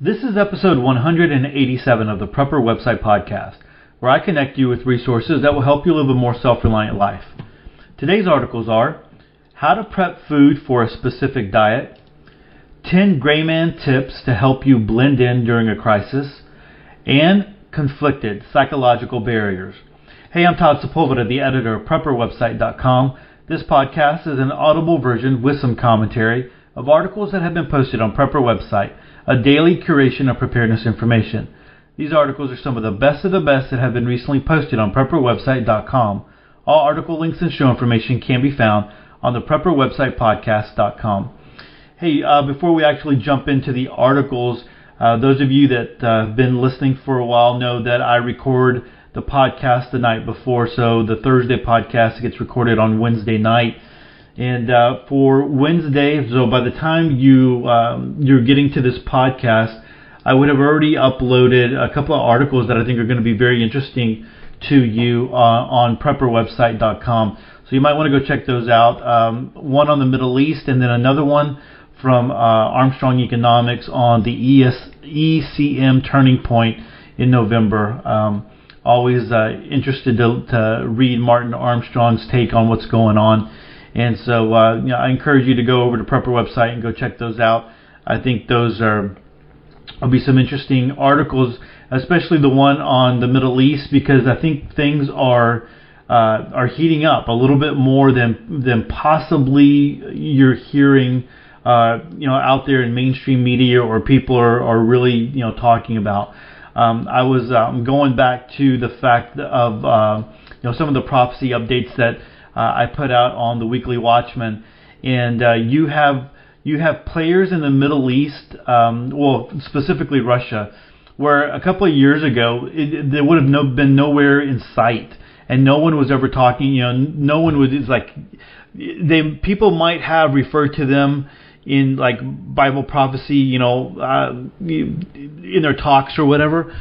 This is episode 187 of the Prepper Website Podcast, where I connect you with resources that will help you live a more self reliant life. Today's articles are How to Prep Food for a Specific Diet, 10 Gray Man Tips to Help You Blend In During a Crisis, and Conflicted Psychological Barriers. Hey, I'm Todd Sepulveda, the editor of PrepperWebsite.com. This podcast is an audible version with some commentary of articles that have been posted on Prepper Website a daily curation of preparedness information. These articles are some of the best of the best that have been recently posted on prepperwebsite.com. All article links and show information can be found on the prepperwebsitepodcast.com. Hey, uh, before we actually jump into the articles, uh, those of you that uh, have been listening for a while know that I record the podcast the night before, so the Thursday podcast gets recorded on Wednesday night. And uh, for Wednesday, so by the time you um, you're getting to this podcast, I would have already uploaded a couple of articles that I think are going to be very interesting to you uh, on prepperwebsite.com. So you might want to go check those out. Um, one on the Middle East, and then another one from uh, Armstrong Economics on the ES, ECM turning point in November. Um, always uh, interested to, to read Martin Armstrong's take on what's going on and so, uh, you know, I encourage you to go over to Prepper website and go check those out. I think those are will be some interesting articles, especially the one on the Middle East, because I think things are uh, are heating up a little bit more than than possibly you're hearing, uh, you know, out there in mainstream media or people are, are really you know talking about. Um, I was um, going back to the fact of uh, you know some of the prophecy updates that uh, I put out on the Weekly Watchman, and uh, you have you have players in the Middle East, um, well specifically Russia, where a couple of years ago it, there would have no, been nowhere in sight, and no one was ever talking. You know, no one was it's like they people might have referred to them in like Bible prophecy, you know, uh, in their talks or whatever.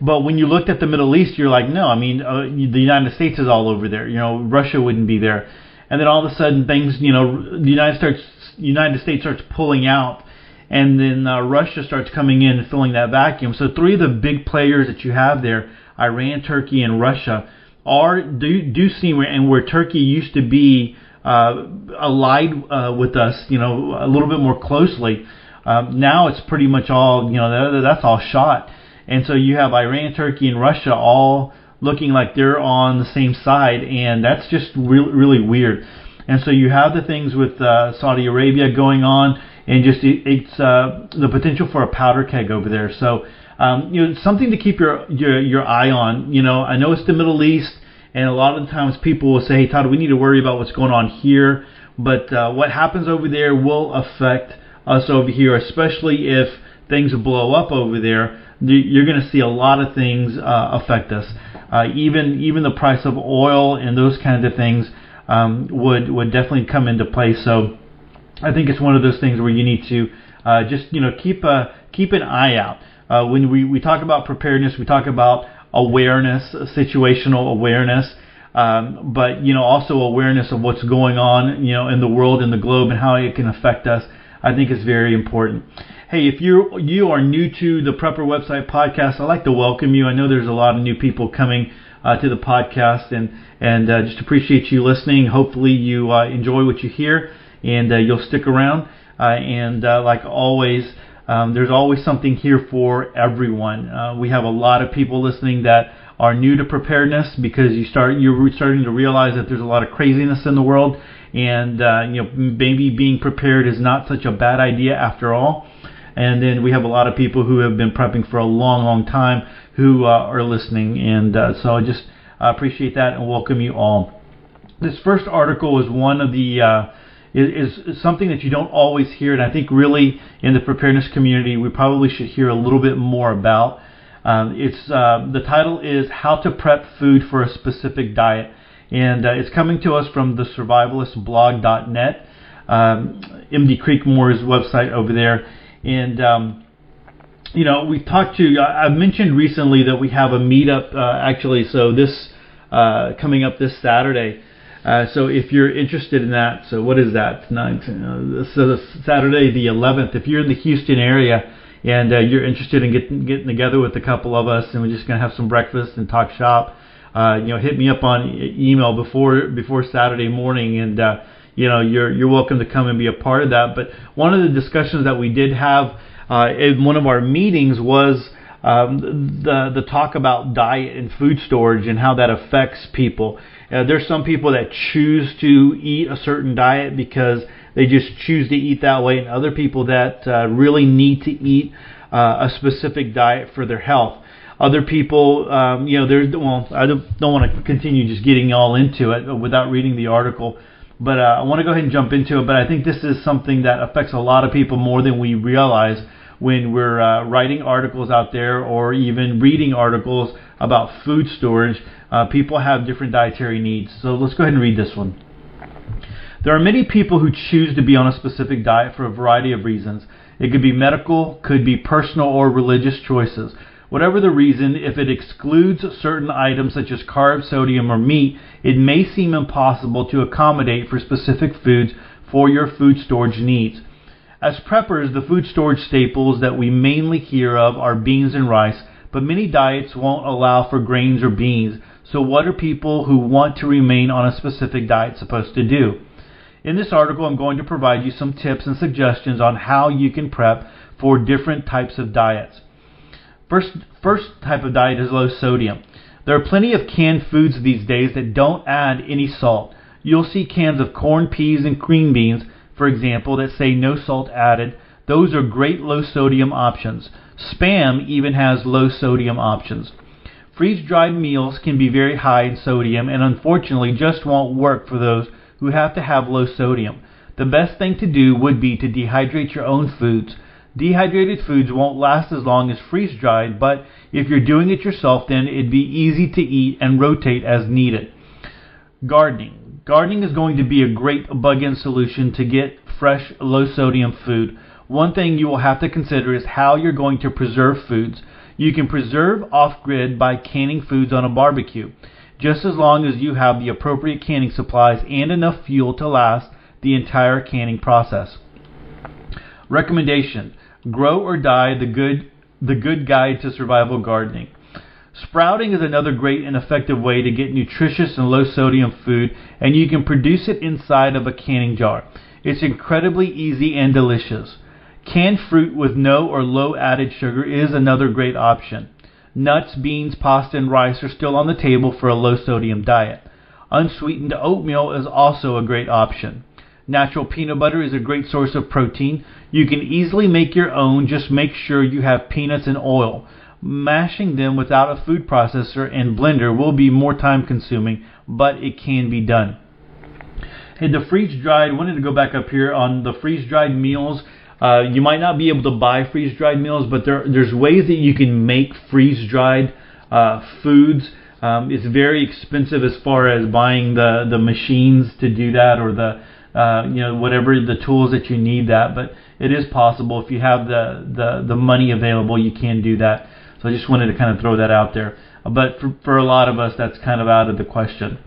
But when you looked at the Middle East, you're like, no, I mean, uh, the United States is all over there. You know, Russia wouldn't be there. And then all of a sudden, things, you know, the United States, United States starts pulling out, and then uh, Russia starts coming in and filling that vacuum. So three of the big players that you have there, Iran, Turkey, and Russia, are do do seem and where Turkey used to be uh, allied uh, with us, you know, a little bit more closely. Um, now it's pretty much all, you know, that, that's all shot. And so you have Iran, Turkey, and Russia all looking like they're on the same side, and that's just re- really weird. And so you have the things with uh, Saudi Arabia going on, and just it, it's uh, the potential for a powder keg over there. So um, you know something to keep your, your your eye on. You know I know it's the Middle East, and a lot of times people will say, "Hey Todd, we need to worry about what's going on here," but uh, what happens over there will affect us over here, especially if things blow up over there you're going to see a lot of things uh, affect us. Uh, even even the price of oil and those kinds of things um, would would definitely come into play. So I think it's one of those things where you need to uh, just you know keep a keep an eye out. Uh, when we, we talk about preparedness, we talk about awareness, situational awareness, um, but you know also awareness of what's going on you know in the world, in the globe, and how it can affect us. I think is very important. Hey, if you you are new to the Prepper Website podcast, I'd like to welcome you. I know there's a lot of new people coming uh, to the podcast, and and uh, just appreciate you listening. Hopefully, you uh, enjoy what you hear, and uh, you'll stick around. Uh, and uh, like always, um, there's always something here for everyone. we have a lot of people listening that are new to preparedness because you start you're starting to realize that there's a lot of craziness in the world, and you know maybe being prepared is not such a bad idea after all. And then we have a lot of people who have been prepping for a long, long time who uh, are listening. And uh, so I just appreciate that and welcome you all. This first article is one of the uh, is, is something that you don't always hear, and I think really in the preparedness community we probably should hear a little bit more about. Um, it's uh, the title is How to Prep Food for a Specific Diet, and uh, it's coming to us from the survivalistblog.net, um, MD Creekmore's website over there, and um, you know, we talked to. I mentioned recently that we have a meetup uh, actually. So this uh, coming up this Saturday. Uh, so if you're interested in that, so what is that? Nine, uh, so Saturday the 11th. If you're in the Houston area and uh, you're interested in getting getting together with a couple of us, and we're just gonna have some breakfast and talk shop, uh, you know, hit me up on email before before Saturday morning, and you know, you're you're welcome to come and be a part of that. But one of the discussions that we did have uh, in one of our meetings was. Um, the the talk about diet and food storage and how that affects people. Uh, there's some people that choose to eat a certain diet because they just choose to eat that way, and other people that uh, really need to eat uh, a specific diet for their health. Other people, um, you know, there's well, I don't, don't want to continue just getting all into it without reading the article, but uh, I want to go ahead and jump into it. But I think this is something that affects a lot of people more than we realize when we're uh, writing articles out there or even reading articles about food storage. Uh, people have different dietary needs. So let's go ahead and read this one. There are many people who choose to be on a specific diet for a variety of reasons. It could be medical, could be personal or religious choices. Whatever the reason, if it excludes certain items such as carbs, sodium, or meat, it may seem impossible to accommodate for specific foods for your food storage needs. As preppers, the food storage staples that we mainly hear of are beans and rice, but many diets won't allow for grains or beans. So, what are people who want to remain on a specific diet supposed to do? In this article, I'm going to provide you some tips and suggestions on how you can prep for different types of diets. First, first type of diet is low sodium. There are plenty of canned foods these days that don't add any salt. You'll see cans of corn, peas, and green beans, for example, that say no salt added. Those are great low sodium options. Spam even has low sodium options. Freeze dried meals can be very high in sodium and unfortunately just won't work for those who have to have low sodium. The best thing to do would be to dehydrate your own foods. Dehydrated foods won't last as long as freeze dried, but if you're doing it yourself, then it'd be easy to eat and rotate as needed. Gardening. Gardening is going to be a great bug in solution to get fresh, low sodium food. One thing you will have to consider is how you're going to preserve foods. You can preserve off grid by canning foods on a barbecue just as long as you have the appropriate canning supplies and enough fuel to last the entire canning process. Recommendation Grow or Die the Good, the good Guide to Survival Gardening. Sprouting is another great and effective way to get nutritious and low sodium food, and you can produce it inside of a canning jar. It's incredibly easy and delicious. Canned fruit with no or low added sugar is another great option. Nuts, beans, pasta, and rice are still on the table for a low sodium diet. Unsweetened oatmeal is also a great option. Natural peanut butter is a great source of protein. You can easily make your own, just make sure you have peanuts and oil. Mashing them without a food processor and blender will be more time consuming, but it can be done. Hey, the freeze dried, wanted to go back up here on the freeze dried meals. Uh, you might not be able to buy freeze dried meals, but there, there's ways that you can make freeze dried uh, foods. Um, it's very expensive as far as buying the, the machines to do that or the uh, you know whatever the tools that you need that. But it is possible if you have the, the, the money available, you can do that. So I just wanted to kind of throw that out there. But for, for a lot of us, that's kind of out of the question.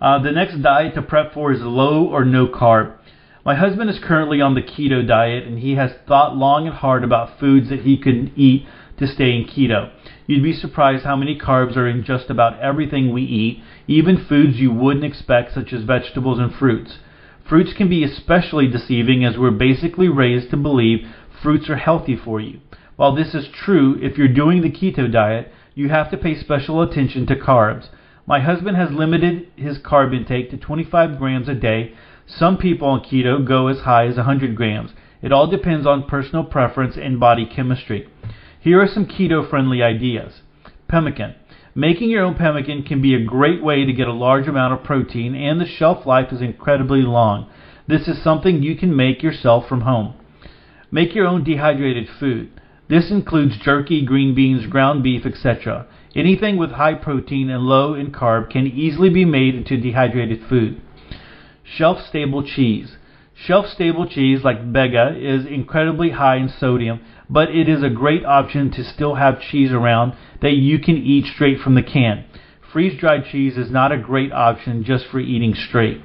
Uh, the next diet to prep for is low or no carb. My husband is currently on the keto diet and he has thought long and hard about foods that he can eat to stay in keto. You'd be surprised how many carbs are in just about everything we eat, even foods you wouldn't expect, such as vegetables and fruits. Fruits can be especially deceiving as we're basically raised to believe fruits are healthy for you. While this is true, if you're doing the keto diet, you have to pay special attention to carbs. My husband has limited his carb intake to 25 grams a day some people on keto go as high as 100 grams. It all depends on personal preference and body chemistry. Here are some keto friendly ideas. Pemmican. Making your own pemmican can be a great way to get a large amount of protein, and the shelf life is incredibly long. This is something you can make yourself from home. Make your own dehydrated food. This includes jerky, green beans, ground beef, etc. Anything with high protein and low in carb can easily be made into dehydrated food. Shelf stable cheese. Shelf stable cheese like Bega is incredibly high in sodium, but it is a great option to still have cheese around that you can eat straight from the can. Freeze dried cheese is not a great option just for eating straight.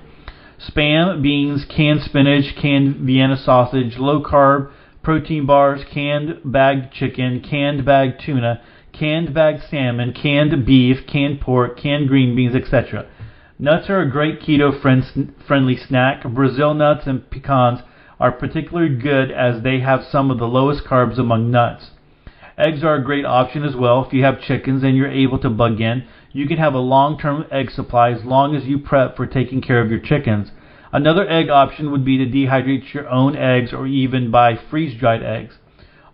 Spam, beans, canned spinach, canned Vienna sausage, low carb, protein bars, canned bagged chicken, canned bagged tuna, canned bagged salmon, canned beef, canned pork, canned green beans, etc. Nuts are a great keto friendly snack. Brazil nuts and pecans are particularly good as they have some of the lowest carbs among nuts. Eggs are a great option as well if you have chickens and you're able to bug in. You can have a long-term egg supply as long as you prep for taking care of your chickens. Another egg option would be to dehydrate your own eggs or even buy freeze-dried eggs.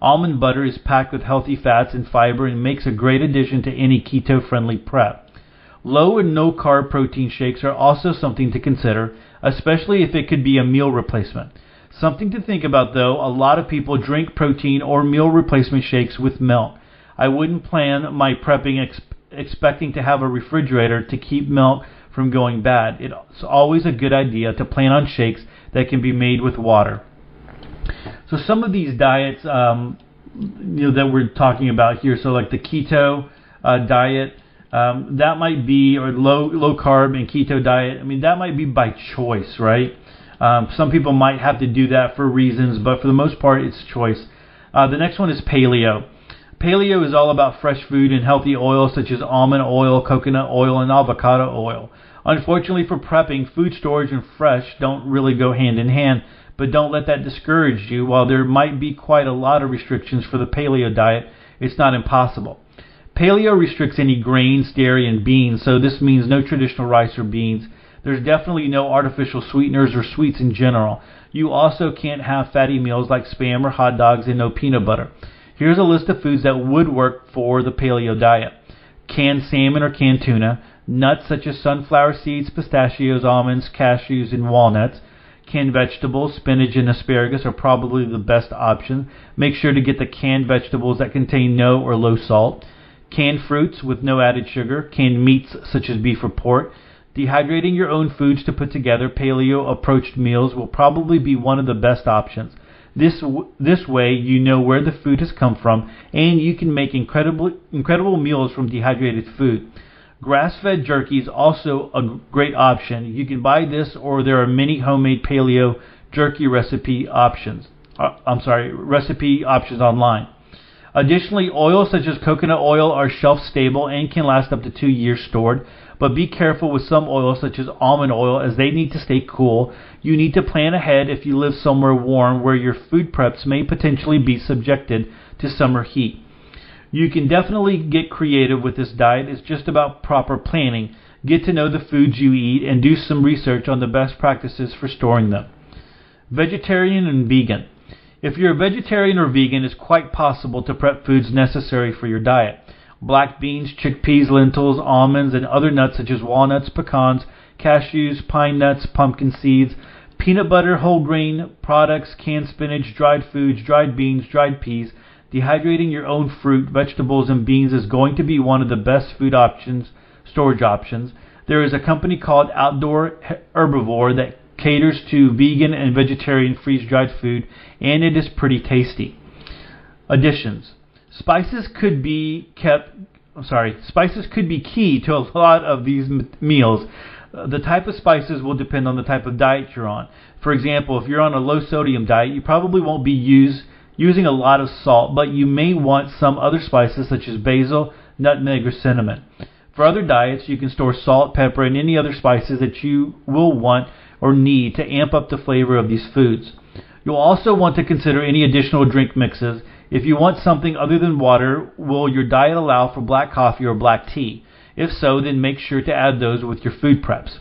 Almond butter is packed with healthy fats and fiber and makes a great addition to any keto-friendly prep. Low and no carb protein shakes are also something to consider, especially if it could be a meal replacement. Something to think about though, a lot of people drink protein or meal replacement shakes with milk. I wouldn't plan my prepping ex- expecting to have a refrigerator to keep milk from going bad. It's always a good idea to plan on shakes that can be made with water. So some of these diets, um, you know, that we're talking about here, so like the keto uh, diet, um, that might be, or low low carb and keto diet. I mean, that might be by choice, right? Um, some people might have to do that for reasons, but for the most part, it's choice. Uh, the next one is paleo. Paleo is all about fresh food and healthy oils such as almond oil, coconut oil, and avocado oil. Unfortunately for prepping, food storage and fresh don't really go hand in hand, but don't let that discourage you. While there might be quite a lot of restrictions for the paleo diet, it's not impossible. Paleo restricts any grains, dairy, and beans, so this means no traditional rice or beans. There's definitely no artificial sweeteners or sweets in general. You also can't have fatty meals like spam or hot dogs and no peanut butter. Here's a list of foods that would work for the paleo diet. Canned salmon or canned tuna, nuts such as sunflower seeds, pistachios, almonds, cashews, and walnuts. Canned vegetables, spinach and asparagus are probably the best option. Make sure to get the canned vegetables that contain no or low salt. Canned fruits with no added sugar. Canned meats such as beef or pork. Dehydrating your own foods to put together paleo approached meals will probably be one of the best options. This this way you know where the food has come from and you can make incredible incredible meals from dehydrated food. Grass-fed jerky is also a great option. You can buy this or there are many homemade paleo jerky recipe options. Uh, I'm sorry, recipe options online. Additionally, oils such as coconut oil are shelf stable and can last up to 2 years stored but be careful with some oils such as almond oil as they need to stay cool. You need to plan ahead if you live somewhere warm where your food preps may potentially be subjected to summer heat. You can definitely get creative with this diet. It's just about proper planning. Get to know the foods you eat and do some research on the best practices for storing them. Vegetarian and vegan. If you're a vegetarian or vegan, it's quite possible to prep foods necessary for your diet black beans, chickpeas, lentils, almonds, and other nuts such as walnuts, pecans, cashews, pine nuts, pumpkin seeds, peanut butter, whole grain products, canned spinach, dried foods, dried beans, dried peas. Dehydrating your own fruit, vegetables, and beans is going to be one of the best food options, storage options. There is a company called Outdoor Herbivore that caters to vegan and vegetarian freeze-dried food, and it is pretty tasty. Additions Spices could be kept. I'm sorry. Spices could be key to a lot of these m- meals. Uh, the type of spices will depend on the type of diet you're on. For example, if you're on a low sodium diet, you probably won't be use, using a lot of salt, but you may want some other spices such as basil, nutmeg, or cinnamon. For other diets, you can store salt, pepper, and any other spices that you will want or need to amp up the flavor of these foods. You'll also want to consider any additional drink mixes if you want something other than water, will your diet allow for black coffee or black tea? If so, then make sure to add those with your food preps.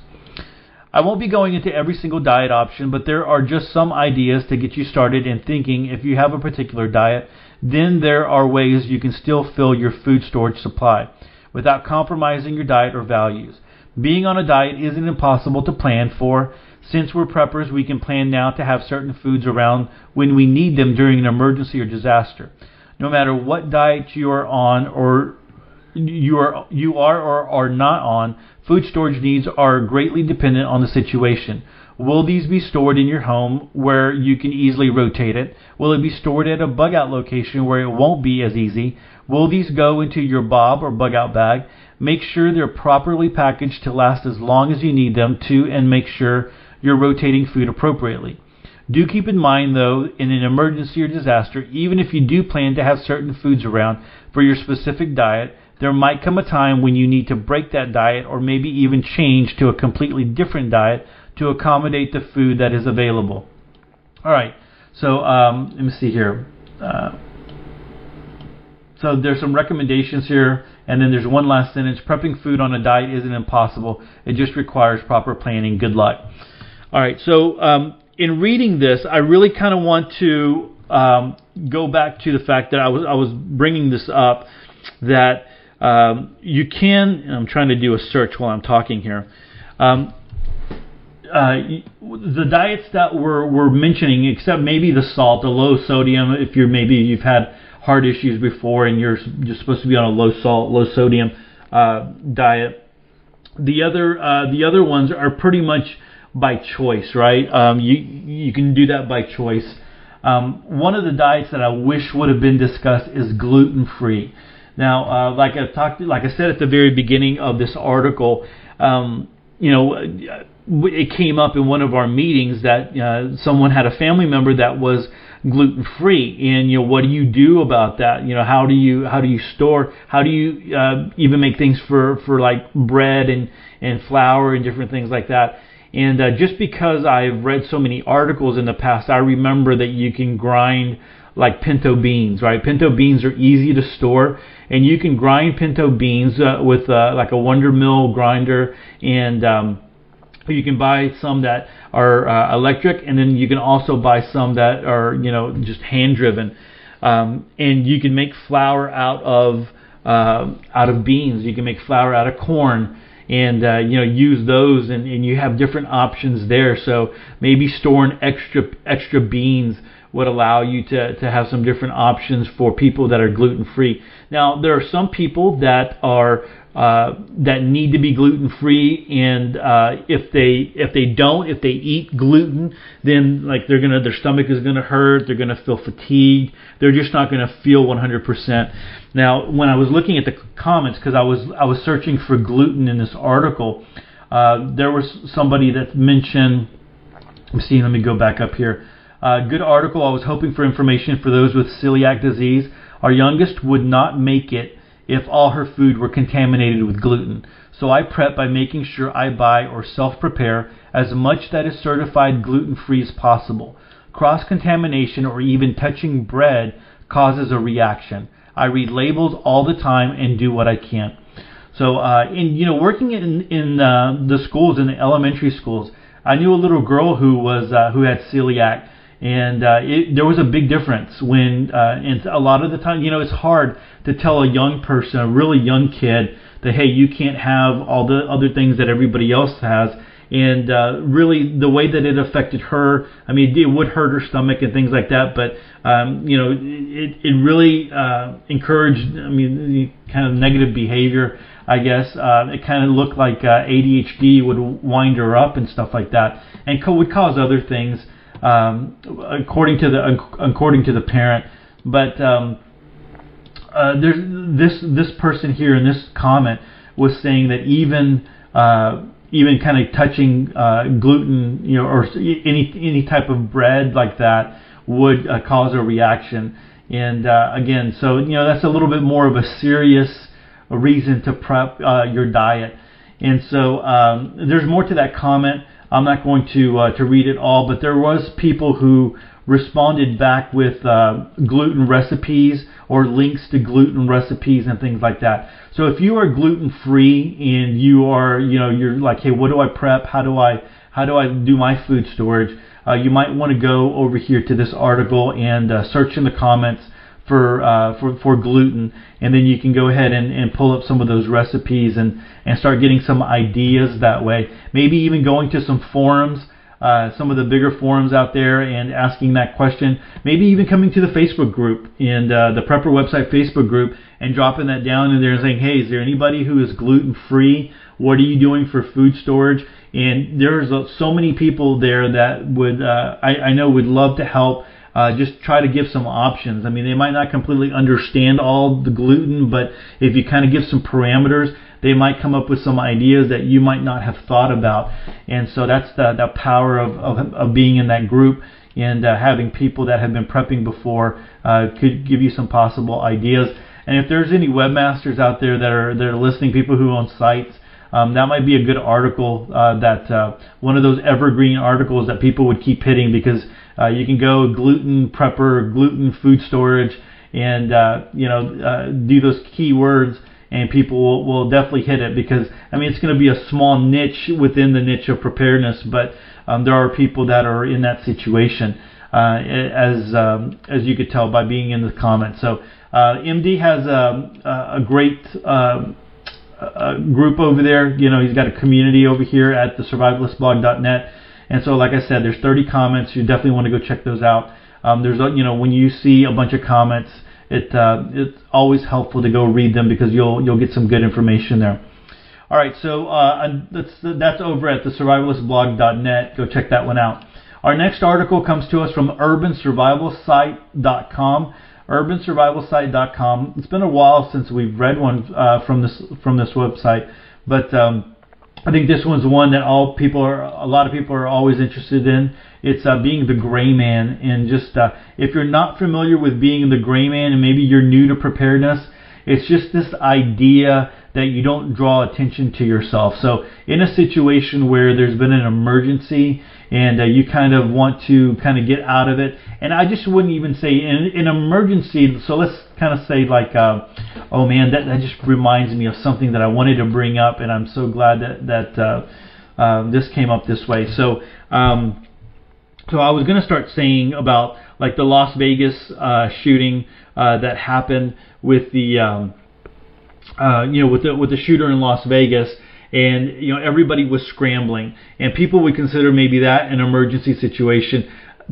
I won't be going into every single diet option, but there are just some ideas to get you started in thinking if you have a particular diet, then there are ways you can still fill your food storage supply without compromising your diet or values. Being on a diet isn't impossible to plan for, since we're preppers, we can plan now to have certain foods around when we need them during an emergency or disaster. No matter what diet you are on or you are you are or are not on, food storage needs are greatly dependent on the situation. Will these be stored in your home where you can easily rotate it? Will it be stored at a bug out location where it won't be as easy? Will these go into your bob or bug out bag? Make sure they're properly packaged to last as long as you need them to and make sure you're rotating food appropriately. Do keep in mind, though, in an emergency or disaster, even if you do plan to have certain foods around for your specific diet, there might come a time when you need to break that diet or maybe even change to a completely different diet to accommodate the food that is available. All right, so um, let me see here. Uh, so there's some recommendations here, and then there's one last sentence. Prepping food on a diet isn't impossible. It just requires proper planning. Good luck. All right, so um, in reading this, I really kind of want to um, go back to the fact that I was I was bringing this up that um, you can. I'm trying to do a search while I'm talking here. Um, uh, the diets that we're, we're mentioning, except maybe the salt, the low sodium, if you're maybe you've had heart issues before and you're you're supposed to be on a low salt, low sodium uh, diet. The other uh, the other ones are pretty much by choice, right? Um, you you can do that by choice. Um, one of the diets that I wish would have been discussed is gluten free. Now, uh, like I talked, like I said at the very beginning of this article, um, you know, it came up in one of our meetings that uh, someone had a family member that was gluten free and you know what do you do about that you know how do you how do you store how do you uh, even make things for for like bread and and flour and different things like that and uh, just because I've read so many articles in the past I remember that you can grind like pinto beans right pinto beans are easy to store and you can grind pinto beans uh, with uh, like a WonderMill grinder and um, you can buy some that are uh, electric, and then you can also buy some that are you know just hand driven. Um, and you can make flour out of uh, out of beans. You can make flour out of corn, and uh, you know use those, and, and you have different options there. So maybe storing extra extra beans would allow you to, to have some different options for people that are gluten free. Now, there are some people that are uh, that need to be gluten free, and uh, if they if they don't, if they eat gluten, then like they're gonna their stomach is gonna hurt, they're gonna feel fatigued, they're just not gonna feel 100%. Now, when I was looking at the comments, because I was I was searching for gluten in this article, uh, there was somebody that mentioned. Let me see. Let me go back up here. Uh, good article. I was hoping for information for those with celiac disease. Our youngest would not make it if all her food were contaminated with gluten. So I prep by making sure I buy or self prepare as much that is certified gluten free as possible. Cross contamination or even touching bread causes a reaction. I read labels all the time and do what I can. So, uh, in you know, working in in uh, the schools, in the elementary schools, I knew a little girl who was uh, who had celiac, and uh, it, there was a big difference when uh, and a lot of the time you know it's hard to tell a young person a really young kid that hey you can't have all the other things that everybody else has. And uh, really the way that it affected her i mean it would hurt her stomach and things like that but um, you know it, it really uh, encouraged i mean kind of negative behavior I guess. Uh, it kind of looked like uh, ADHD would wind her up and stuff like that, and co- would cause other things um, according to the according to the parent. But um, uh, there's this this person here in this comment was saying that even uh, even kind of touching uh, gluten, you know, or any any type of bread like that would uh, cause a reaction. And uh, again, so you know that's a little bit more of a serious reason to prep uh, your diet. And so um, there's more to that comment. I'm not going to uh, to read it all, but there was people who responded back with uh, gluten recipes or links to gluten recipes and things like that. So if you are gluten free and you are, you know, you're like, hey, what do I prep? How do I how do I do my food storage? Uh, you might want to go over here to this article and uh, search in the comments for uh, for for gluten, and then you can go ahead and, and pull up some of those recipes and and start getting some ideas that way. Maybe even going to some forums. Uh, some of the bigger forums out there and asking that question. Maybe even coming to the Facebook group and uh, the Prepper website Facebook group and dropping that down in there and saying, hey, is there anybody who is gluten free? What are you doing for food storage? And there's so many people there that would uh, I, I know would love to help uh, just try to give some options. I mean, they might not completely understand all the gluten, but if you kind of give some parameters, they might come up with some ideas that you might not have thought about. And so that's the, the power of, of, of being in that group. and uh, having people that have been prepping before uh, could give you some possible ideas. And if there's any webmasters out there that are that are listening, people who own sites, um, that might be a good article uh, that uh, one of those evergreen articles that people would keep hitting because uh, you can go gluten prepper, gluten food storage, and uh, you know uh, do those keywords and people will, will definitely hit it because I mean it's going to be a small niche within the niche of preparedness, but um, there are people that are in that situation, uh, as um, as you could tell by being in the comments. So uh, MD has a, a great uh, a group over there. You know, he's got a community over here at the survivalistblog.net. And so, like I said, there's 30 comments. You definitely want to go check those out. Um, there's, you know, when you see a bunch of comments, it uh, it's always helpful to go read them because you'll you'll get some good information there. All right, so uh, that's that's over at the survivalistblog.net. Go check that one out. Our next article comes to us from urbansurvivalsite.com. Urbansurvivalsite.com. It's been a while since we've read one uh, from this from this website, but um, I think this one's one that all people are, a lot of people are always interested in. It's uh, being the gray man, and just uh, if you're not familiar with being the gray man, and maybe you're new to preparedness, it's just this idea that you don't draw attention to yourself. So in a situation where there's been an emergency and uh, you kind of want to kind of get out of it, and I just wouldn't even say in an emergency. So let's kind of say like, uh, oh man, that that just reminds me of something that I wanted to bring up, and I'm so glad that that uh, uh, this came up this way. So. Um, so I was going to start saying about like the Las Vegas uh, shooting uh, that happened with the um, uh, you know with the with the shooter in Las Vegas and you know everybody was scrambling and people would consider maybe that an emergency situation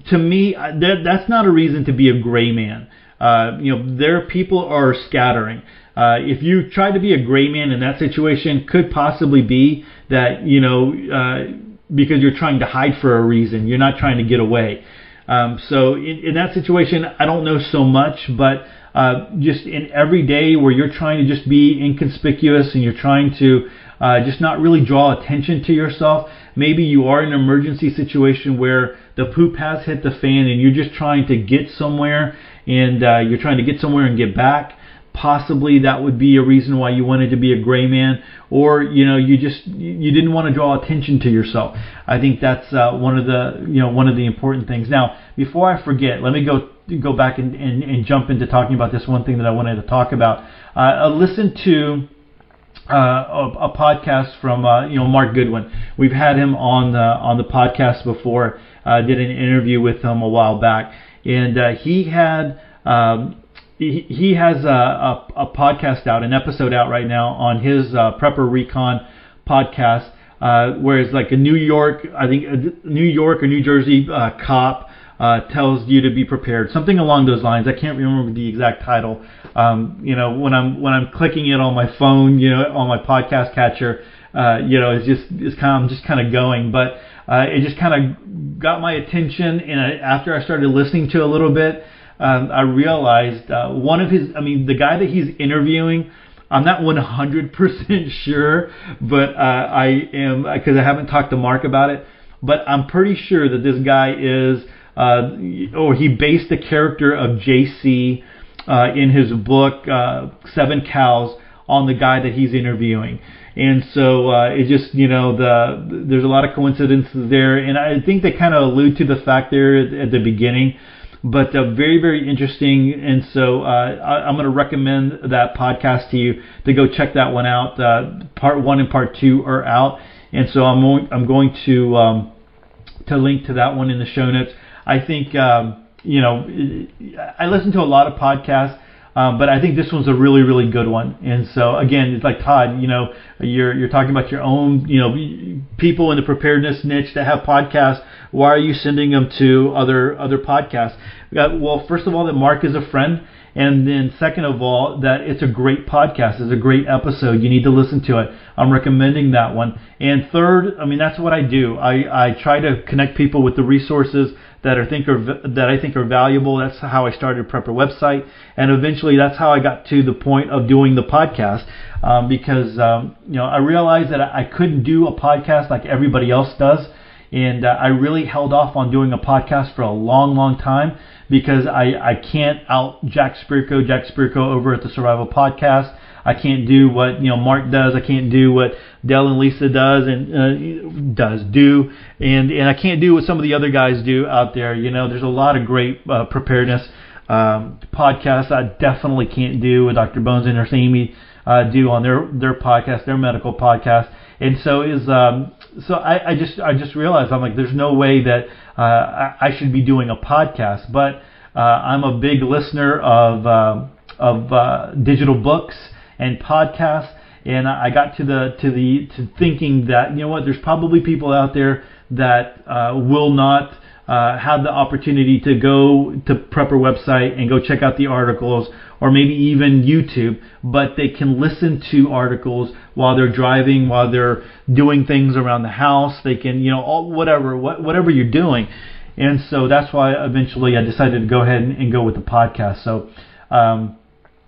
to me that that's not a reason to be a gray man uh, you know their people are scattering uh, if you try to be a gray man in that situation could possibly be that you know uh, because you're trying to hide for a reason you're not trying to get away um, so in, in that situation I don't know so much but uh, just in every day where you're trying to just be inconspicuous and you're trying to uh, just not really draw attention to yourself. Maybe you are in an emergency situation where the poop has hit the fan and you're just trying to get somewhere and uh, you're trying to get somewhere and get back. Possibly that would be a reason why you wanted to be a gray man, or you know you just you didn't want to draw attention to yourself. I think that's uh, one of the you know one of the important things. Now, before I forget, let me go go back and, and, and jump into talking about this one thing that I wanted to talk about. Uh, listen to uh, a, a, podcast from uh, you know Mark Goodwin. We've had him on the on the podcast before. Uh, did an interview with him a while back, and uh, he had um, he, he has a, a, a, podcast out, an episode out right now on his uh, PrepperRecon podcast, uh, where it's like a New York, I think a New York or New Jersey cop uh, tells you to be prepared, something along those lines. I can't remember the exact title. Um, you know, when I'm when I'm clicking it on my phone, you know, on my podcast catcher, uh, you know, it's just it's kind of just kind of going, but uh, it just kind of got my attention. And after I started listening to a little bit, um, I realized uh, one of his, I mean, the guy that he's interviewing. I'm not 100% sure, but uh, I am because I haven't talked to Mark about it. But I'm pretty sure that this guy is uh, or he based the character of JC uh, in his book uh, Seven Cows on the guy that he's interviewing. And so uh, it just, you know, the there's a lot of coincidences there, and I think they kind of allude to the fact there at, at the beginning but uh, very very interesting. And so uh, I, am going to recommend that podcast to you to go check that one out. Uh, part one and part two are out. And so i'm, I'm going to um, to link to that one in the show notes. I think um, you know I listen to a lot of podcasts. Um, but I think this one's a really, really good one. And so again, it's like Todd, you know, you're you're talking about your own, you know, people in the preparedness niche that have podcasts. Why are you sending them to other other podcasts? Well, first of all, that Mark is a friend, and then second of all, that it's a great podcast. It's a great episode. You need to listen to it. I'm recommending that one. And third, I mean, that's what I do. I I try to connect people with the resources that I think are that I think are valuable. That's how I started Prepper website, and eventually that's how I got to the point of doing the podcast um, because um, you know I realized that I couldn't do a podcast like everybody else does, and uh, I really held off on doing a podcast for a long, long time because I, I can't out Jack Spirko, Jack Spirko over at the Survival Podcast. I can't do what you know Mark does. I can't do what Dell and Lisa does and uh, does do, and and I can't do what some of the other guys do out there. You know, there's a lot of great uh, preparedness um, podcasts I definitely can't do with Dr. Bones and Nurse Amy uh, do on their their podcast, their medical podcast. And so is um, so I, I just I just realized I'm like there's no way that uh, I, I should be doing a podcast, but uh, I'm a big listener of uh, of uh, digital books and podcasts. And I got to the to the to thinking that you know what, there's probably people out there that uh, will not uh, have the opportunity to go to Prepper website and go check out the articles, or maybe even YouTube, but they can listen to articles while they're driving, while they're doing things around the house. They can, you know, all, whatever whatever you're doing. And so that's why eventually I decided to go ahead and, and go with the podcast. So um,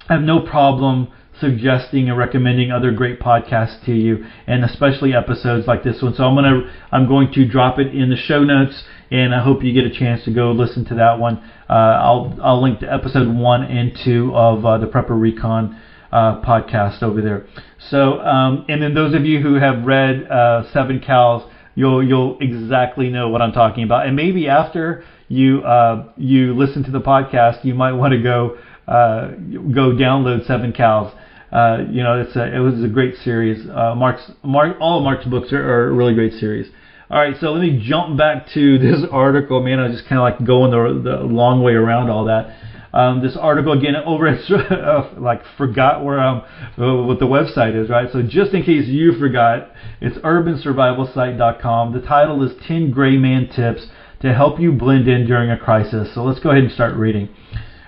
I have no problem suggesting and recommending other great podcasts to you, and especially episodes like this one. So I'm gonna I'm going to drop it in the show notes, and I hope you get a chance to go listen to that one. Uh, I'll I'll link to episode one and two of uh, the PrepperRecon uh, podcast over there. So um, and then those of you who have read uh, Seven Cows, you'll you'll exactly know what I'm talking about, and maybe after you uh, you listen to the podcast, you might want to go. Uh, go download Seven Cows uh, you know, it's a, it was a great series. Uh, Mark's Mark, all of Mark's books are, are a really great series. All right, so let me jump back to this article. Man, I was just kind of like going the, the long way around all that. Um, this article again over at uh, like forgot where um what the website is right. So just in case you forgot, it's urbansurvivalsite.com. The title is 10 Gray Man Tips to help you blend in during a crisis. So let's go ahead and start reading.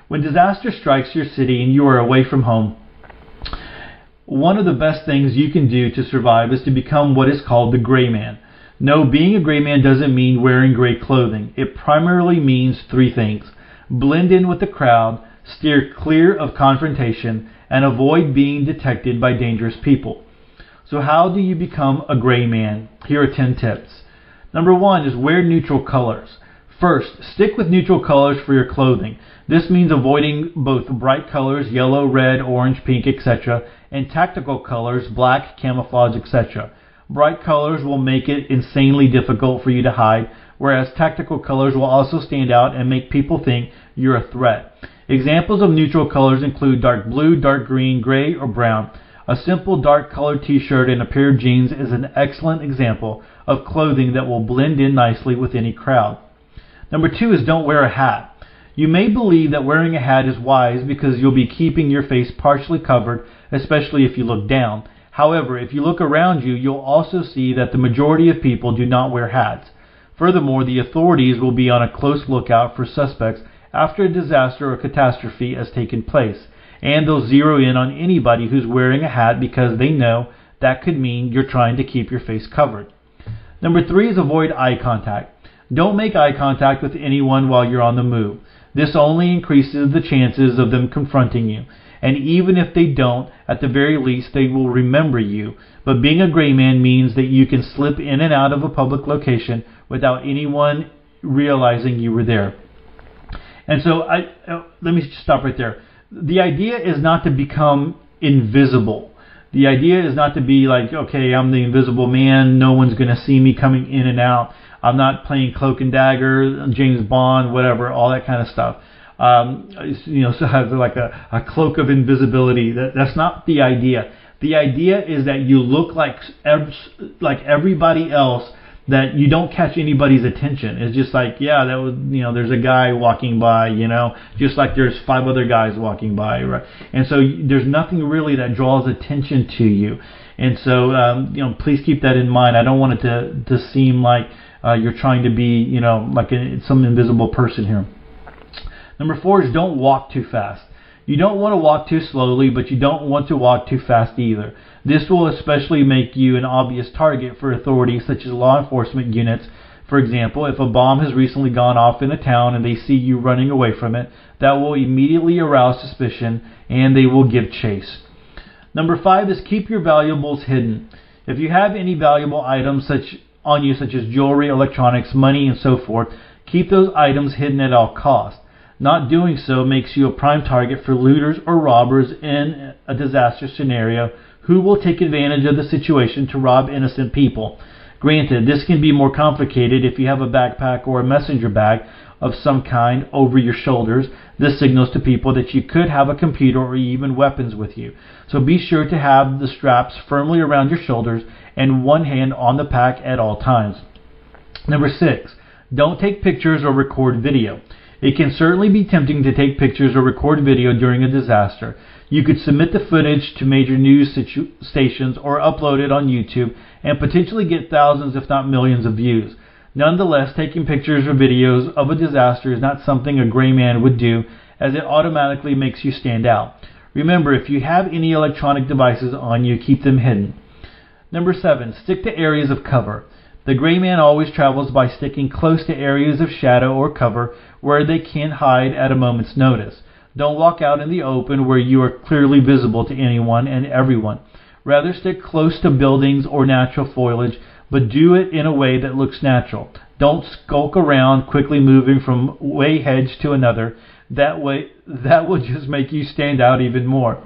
When disaster strikes your city and you are away from home, one of the best things you can do to survive is to become what is called the gray man. No, being a gray man doesn't mean wearing gray clothing. It primarily means three things. Blend in with the crowd, steer clear of confrontation, and avoid being detected by dangerous people. So how do you become a gray man? Here are 10 tips. Number one is wear neutral colors. First, stick with neutral colors for your clothing. This means avoiding both bright colors, yellow, red, orange, pink, etc., and tactical colors, black, camouflage, etc. Bright colors will make it insanely difficult for you to hide, whereas tactical colors will also stand out and make people think you're a threat. Examples of neutral colors include dark blue, dark green, gray, or brown. A simple dark colored t-shirt and a pair of jeans is an excellent example of clothing that will blend in nicely with any crowd. Number two is don't wear a hat. You may believe that wearing a hat is wise because you'll be keeping your face partially covered, especially if you look down. However, if you look around you, you'll also see that the majority of people do not wear hats. Furthermore, the authorities will be on a close lookout for suspects after a disaster or catastrophe has taken place, and they'll zero in on anybody who's wearing a hat because they know that could mean you're trying to keep your face covered. Number three is avoid eye contact. Don't make eye contact with anyone while you're on the move. This only increases the chances of them confronting you. And even if they don't, at the very least they will remember you. But being a gray man means that you can slip in and out of a public location without anyone realizing you were there. And so I uh, let me stop right there. The idea is not to become invisible. The idea is not to be like, okay, I'm the invisible man, no one's going to see me coming in and out. I'm not playing Cloak and Dagger, James Bond, whatever, all that kind of stuff. Um, you know, so have like a, a cloak of invisibility. That, that's not the idea. The idea is that you look like like everybody else. That you don't catch anybody's attention. It's just like, yeah, that was, you know, there's a guy walking by, you know, just like there's five other guys walking by, right? And so there's nothing really that draws attention to you. And so, um, you know, please keep that in mind. I don't want it to to seem like uh, you're trying to be, you know, like a, some invisible person here. Number four is don't walk too fast. You don't want to walk too slowly, but you don't want to walk too fast either. This will especially make you an obvious target for authorities such as law enforcement units. For example, if a bomb has recently gone off in a town and they see you running away from it, that will immediately arouse suspicion and they will give chase. Number five is keep your valuables hidden. If you have any valuable items such on you, such as jewelry, electronics, money, and so forth, keep those items hidden at all costs. Not doing so makes you a prime target for looters or robbers in a disaster scenario who will take advantage of the situation to rob innocent people. Granted, this can be more complicated if you have a backpack or a messenger bag of some kind over your shoulders. This signals to people that you could have a computer or even weapons with you. So be sure to have the straps firmly around your shoulders and one hand on the pack at all times. Number six, don't take pictures or record video. It can certainly be tempting to take pictures or record video during a disaster. You could submit the footage to major news situ- stations or upload it on YouTube and potentially get thousands, if not millions, of views. Nonetheless, taking pictures or videos of a disaster is not something a gray man would do, as it automatically makes you stand out. Remember, if you have any electronic devices on you, keep them hidden. Number seven, stick to areas of cover. The gray man always travels by sticking close to areas of shadow or cover where they can't hide at a moment's notice. Don't walk out in the open where you are clearly visible to anyone and everyone. Rather stick close to buildings or natural foliage, but do it in a way that looks natural. Don't skulk around, quickly moving from way hedge to another. That way, that will just make you stand out even more.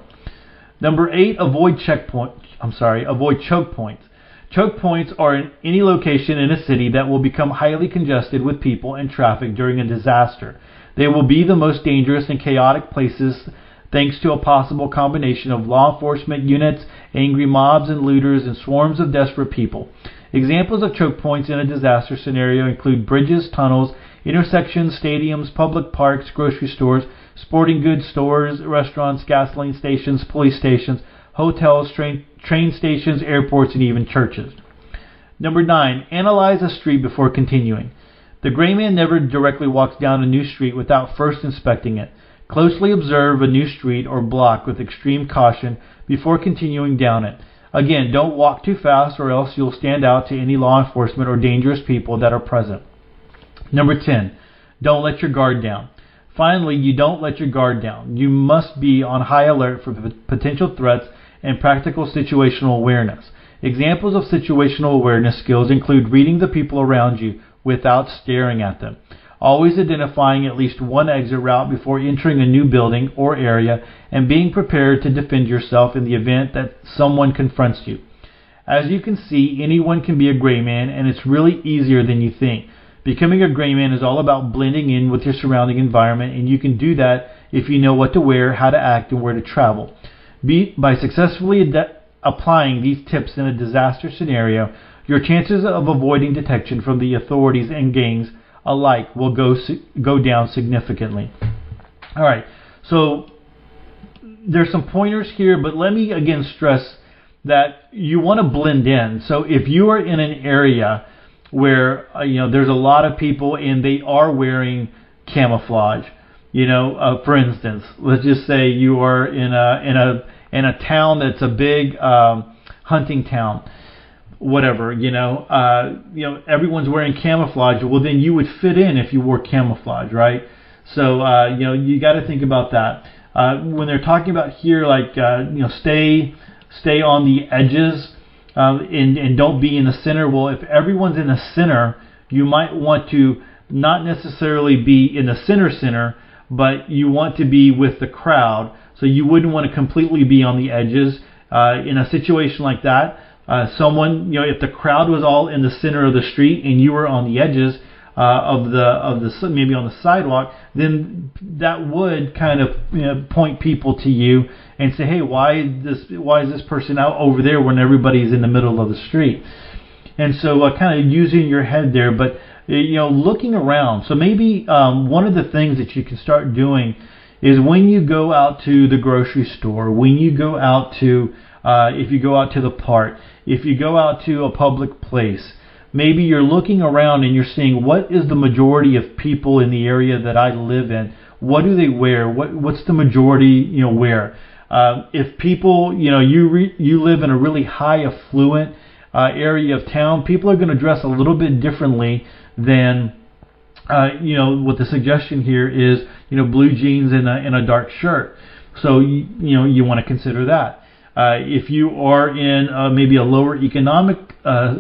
Number eight, avoid checkpoint. I'm sorry, avoid choke points. Choke points are in any location in a city that will become highly congested with people and traffic during a disaster. They will be the most dangerous and chaotic places thanks to a possible combination of law enforcement units, angry mobs and looters, and swarms of desperate people. Examples of choke points in a disaster scenario include bridges, tunnels, intersections, stadiums, public parks, grocery stores, sporting goods stores, restaurants, gasoline stations, police stations, hotels, train, train stations, airports, and even churches. Number nine, analyze a street before continuing. The gray man never directly walks down a new street without first inspecting it. Closely observe a new street or block with extreme caution before continuing down it. Again, don't walk too fast or else you'll stand out to any law enforcement or dangerous people that are present. Number 10, don't let your guard down. Finally, you don't let your guard down. You must be on high alert for potential threats and practical situational awareness. Examples of situational awareness skills include reading the people around you, without staring at them. Always identifying at least one exit route before entering a new building or area and being prepared to defend yourself in the event that someone confronts you. As you can see, anyone can be a gray man and it's really easier than you think. Becoming a gray man is all about blending in with your surrounding environment and you can do that if you know what to wear, how to act, and where to travel. Be, by successfully ad- applying these tips in a disaster scenario, your chances of avoiding detection from the authorities and gangs alike will go go down significantly. All right, so there's some pointers here, but let me again stress that you want to blend in. So if you are in an area where uh, you know there's a lot of people and they are wearing camouflage, you know, uh, for instance, let's just say you are in a in a in a town that's a big um, hunting town whatever, you know, uh, you know, everyone's wearing camouflage. Well, then you would fit in if you wore camouflage, right? So, uh, you know, you got to think about that. Uh, when they're talking about here, like, uh, you know, stay, stay on the edges, uh, and, and don't be in the center. Well, if everyone's in the center, you might want to not necessarily be in the center center, but you want to be with the crowd. So you wouldn't want to completely be on the edges. Uh, in a situation like that, uh, someone, you know, if the crowd was all in the center of the street and you were on the edges uh, of the of the maybe on the sidewalk, then that would kind of you know, point people to you and say, hey, why this why is this person out over there when everybody's in the middle of the street? And so, uh, kind of using your head there, but you know, looking around. So maybe um, one of the things that you can start doing is when you go out to the grocery store, when you go out to uh, if you go out to the park, if you go out to a public place, maybe you're looking around and you're seeing what is the majority of people in the area that I live in. What do they wear? What what's the majority you know wear? Uh, if people you know you re, you live in a really high affluent uh, area of town, people are going to dress a little bit differently than uh, you know what the suggestion here is you know blue jeans and a, and a dark shirt. So you, you know you want to consider that. Uh, if you are in uh, maybe a lower economic uh,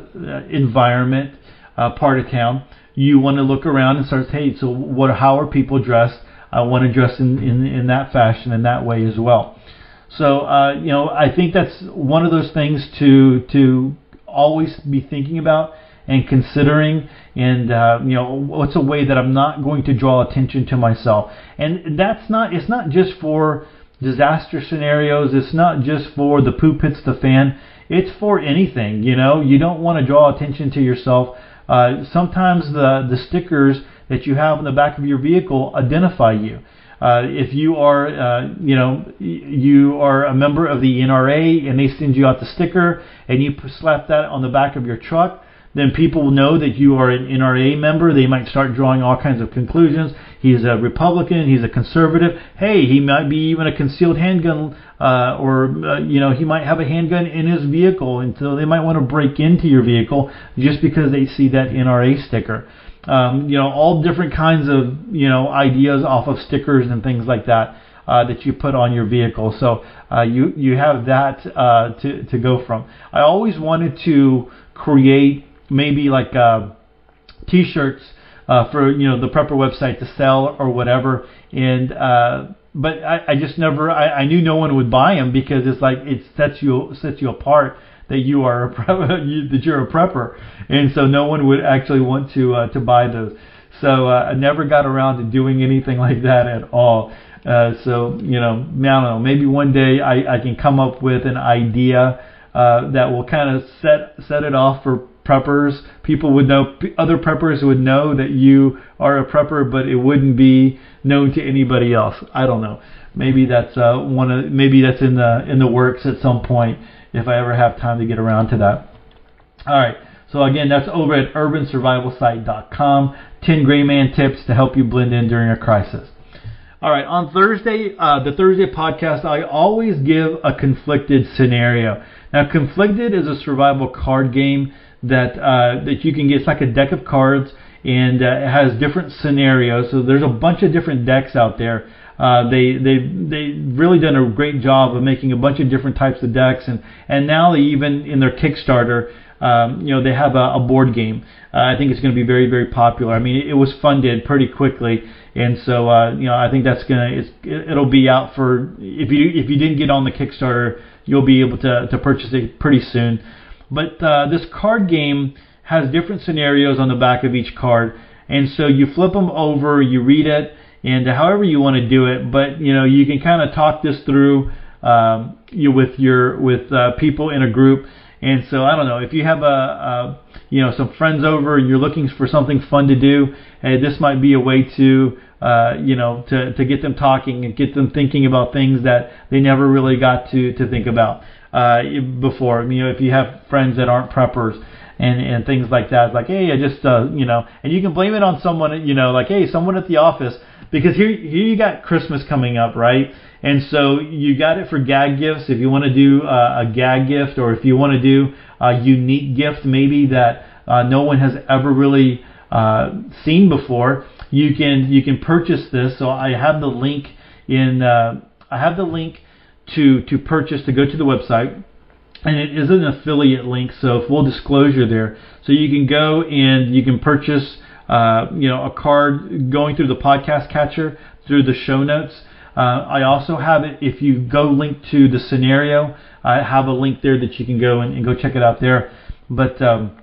environment uh, part of town, you want to look around and start, hey, so what? How are people dressed? I want to dress in, in, in that fashion in that way as well. So uh, you know, I think that's one of those things to to always be thinking about and considering and uh, you know what's a way that I'm not going to draw attention to myself and that's not it's not just for disaster scenarios. It's not just for the poop hits the fan. It's for anything you know. You don't want to draw attention to yourself. Uh, sometimes the the stickers that you have on the back of your vehicle identify you. Uh, if you are, uh, you know, you are a member of the NRA and they send you out the sticker and you slap that on the back of your truck, then people will know that you are an NRA member. They might start drawing all kinds of conclusions. He's a Republican. He's a conservative. Hey, he might be even a concealed handgun, uh, or uh, you know, he might have a handgun in his vehicle, and so they might want to break into your vehicle just because they see that NRA sticker um, you know, all different kinds of you know ideas off of stickers and things like that uh, that you put on your vehicle. So uh, you you have that uh, to to go from. I always wanted to create maybe like uh, T-shirts uh, for you know the prepper website to sell or whatever, and uh, but I, I just never I, I knew no one would buy them because it's like it sets you sets you apart that you are a prepper, you, that you're a prepper, and so no one would actually want to uh, to buy those. So uh, I never got around to doing anything like that at all. Uh, so you know, don't know. Maybe one day I, I can come up with an idea uh, that will kind of set set it off for preppers. People would know, other preppers would know that you are a prepper, but it wouldn't be known to anybody else. I don't know. Maybe that's uh, one of maybe that's in the in the works at some point if I ever have time to get around to that. All right. So again, that's over at urbansurvivalsite.com. 10 gray man tips to help you blend in during a crisis. All right, on Thursday, uh, the Thursday podcast, I always give a conflicted scenario. Now, conflicted is a survival card game that uh, that you can get. It's like a deck of cards, and uh, it has different scenarios. So there's a bunch of different decks out there. Uh, they they they really done a great job of making a bunch of different types of decks, and and now they even in their Kickstarter, um, you know, they have a, a board game. Uh, I think it's going to be very very popular. I mean, it, it was funded pretty quickly, and so uh, you know, I think that's gonna it's it'll be out for if you if you didn't get on the Kickstarter, you'll be able to to purchase it pretty soon. But uh, this card game has different scenarios on the back of each card, and so you flip them over, you read it and however you want to do it. But you know, you can kind of talk this through um, you with your with uh, people in a group. And so I don't know if you have a, a you know some friends over and you're looking for something fun to do. Hey, this might be a way to uh, you know to to get them talking and get them thinking about things that they never really got to to think about uh, before. You know, if you have friends that aren't preppers and and things like that, like hey, I just uh, you know, and you can blame it on someone. You know, like hey, someone at the office because here here you got Christmas coming up, right? And so you got it for gag gifts. If you want to do uh, a gag gift, or if you want to do a unique gift, maybe that uh, no one has ever really uh, seen before, you can you can purchase this. So I have the link in uh, I have the link to to purchase to go to the website and it is an affiliate link, so full disclosure there. So you can go and you can purchase uh, you know, a card going through the podcast catcher through the show notes. Uh, I also have it if you go link to the scenario. I have a link there that you can go and, and go check it out there. But um,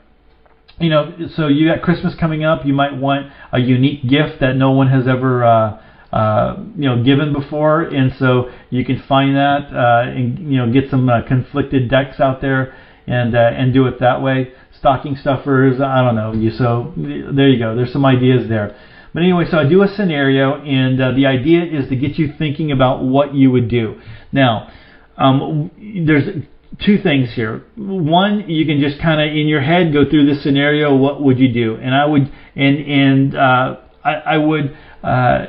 you know, so you got Christmas coming up. You might want a unique gift that no one has ever. Uh, uh, you know, given before, and so you can find that uh, and you know get some uh, conflicted decks out there and uh, and do it that way stocking stuffers. I don't know. You so there you go. There's some ideas there. But anyway, so I do a scenario, and uh, the idea is to get you thinking about what you would do. Now, um, there's two things here. One, you can just kind of in your head go through this scenario. What would you do? And I would, and and uh, I, I would. Uh,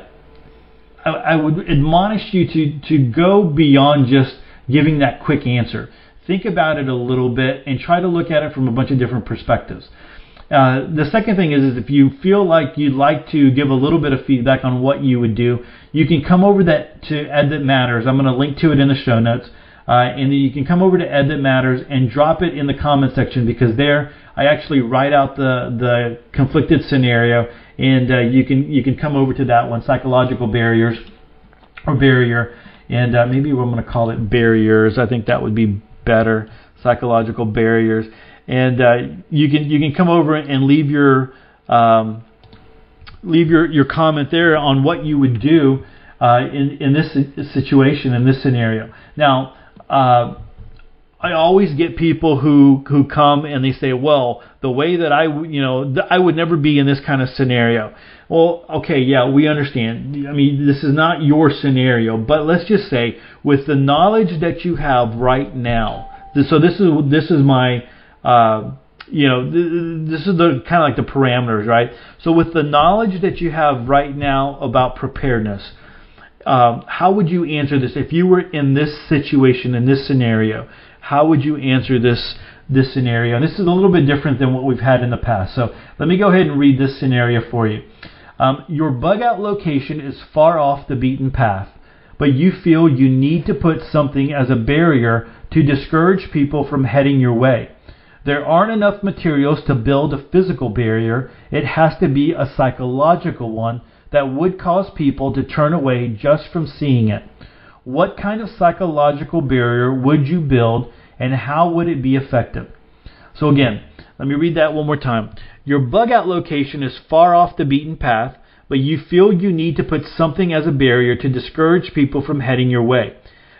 I, I would admonish you to, to go beyond just giving that quick answer think about it a little bit and try to look at it from a bunch of different perspectives. Uh, the second thing is, is if you feel like you'd like to give a little bit of feedback on what you would do, you can come over that to Edge That Matters. I'm going to link to it in the show notes. uh, and then you can come over to Edge That Matters and drop it in the comment section because there I actually write out the the conflicted scenario, and uh, you can you can come over to that one, psychological barriers or barrier, and uh, maybe I'm going to call it barriers. I think that would be better, psychological barriers, and uh, you can you can come over and leave your um, leave your, your comment there on what you would do uh, in in this situation in this scenario. Now, uh, I always get people who who come and they say, "Well, the way that I you know I would never be in this kind of scenario." Well, okay, yeah, we understand. I mean, this is not your scenario, but let's just say with the knowledge that you have right now. So this is this is my uh, you know, this is the kind of like the parameters, right? So with the knowledge that you have right now about preparedness, um, how would you answer this if you were in this situation in this scenario? How would you answer this this scenario? And this is a little bit different than what we've had in the past. So let me go ahead and read this scenario for you. Um, your bug out location is far off the beaten path, but you feel you need to put something as a barrier to discourage people from heading your way. There aren't enough materials to build a physical barrier. It has to be a psychological one that would cause people to turn away just from seeing it. What kind of psychological barrier would you build and how would it be effective? So again, let me read that one more time. Your bug out location is far off the beaten path, but you feel you need to put something as a barrier to discourage people from heading your way.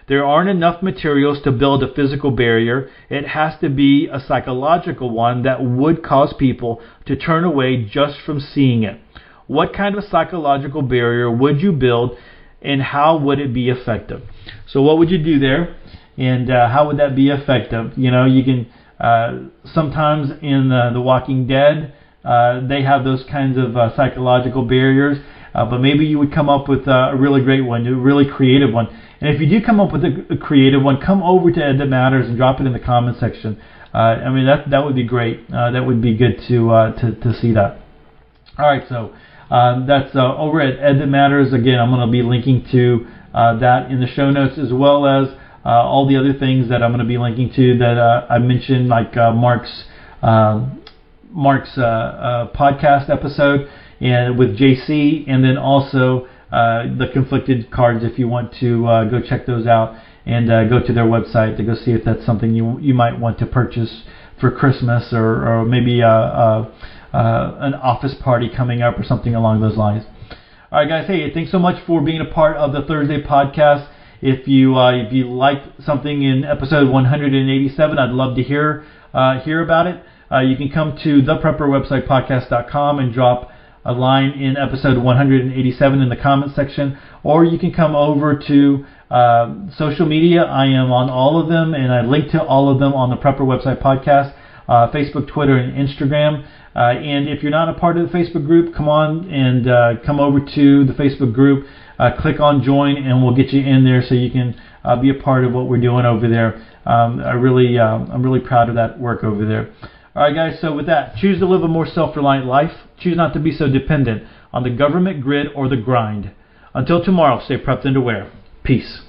There aren't enough materials to build a physical barrier. It has to be a psychological one that would cause people to turn away just from seeing it. What kind of psychological barrier would you build and how would it be effective? So, what would you do there and uh, how would that be effective? You know, you can uh, sometimes in The Walking Dead, uh, they have those kinds of uh, psychological barriers, uh, but maybe you would come up with a really great one, a really creative one. And if you do come up with a, a creative one, come over to Edge That Matters and drop it in the comment section. I mean that that would be great. That would be good to to to see that. All right, so um, that's uh, over at Edge That Matters. Again, I'm going to be linking to uh, that in the show notes as well as uh, all the other things that I'm going to be linking to that I mentioned, like Mark's um, Mark's podcast episode and with JC, and then also uh, the conflicted cards if you want to uh, go check those out and uh, go to their website to go see if that's something you you might want to purchase for Christmas or, or maybe a, a, an office party coming up or something along those lines. All right, guys. Hey, thanks so much for being a part of the Thursday podcast. If you uh, if you like something in episode 187, I'd love to hear uh, hear about it. Uh, you can come to the Prepper website and drop a line in episode 187 in the comment section, or you can come over to uh, social media. I am on all of them, and I link to all of them on the Prepper website podcast, uh, Facebook, Twitter, and Instagram. Uh, and if you're not a part of the Facebook group, come on and uh, come over to the Facebook group. Uh, click on join, and we'll get you in there so you can uh, be a part of what we're doing over there. Um, I really, I'm really proud of that work over there. All right, guys, so with that, choose to live a more self reliant life. Choose not to be so dependent on the government grid or the grind. Until tomorrow, stay prepped and aware. Peace.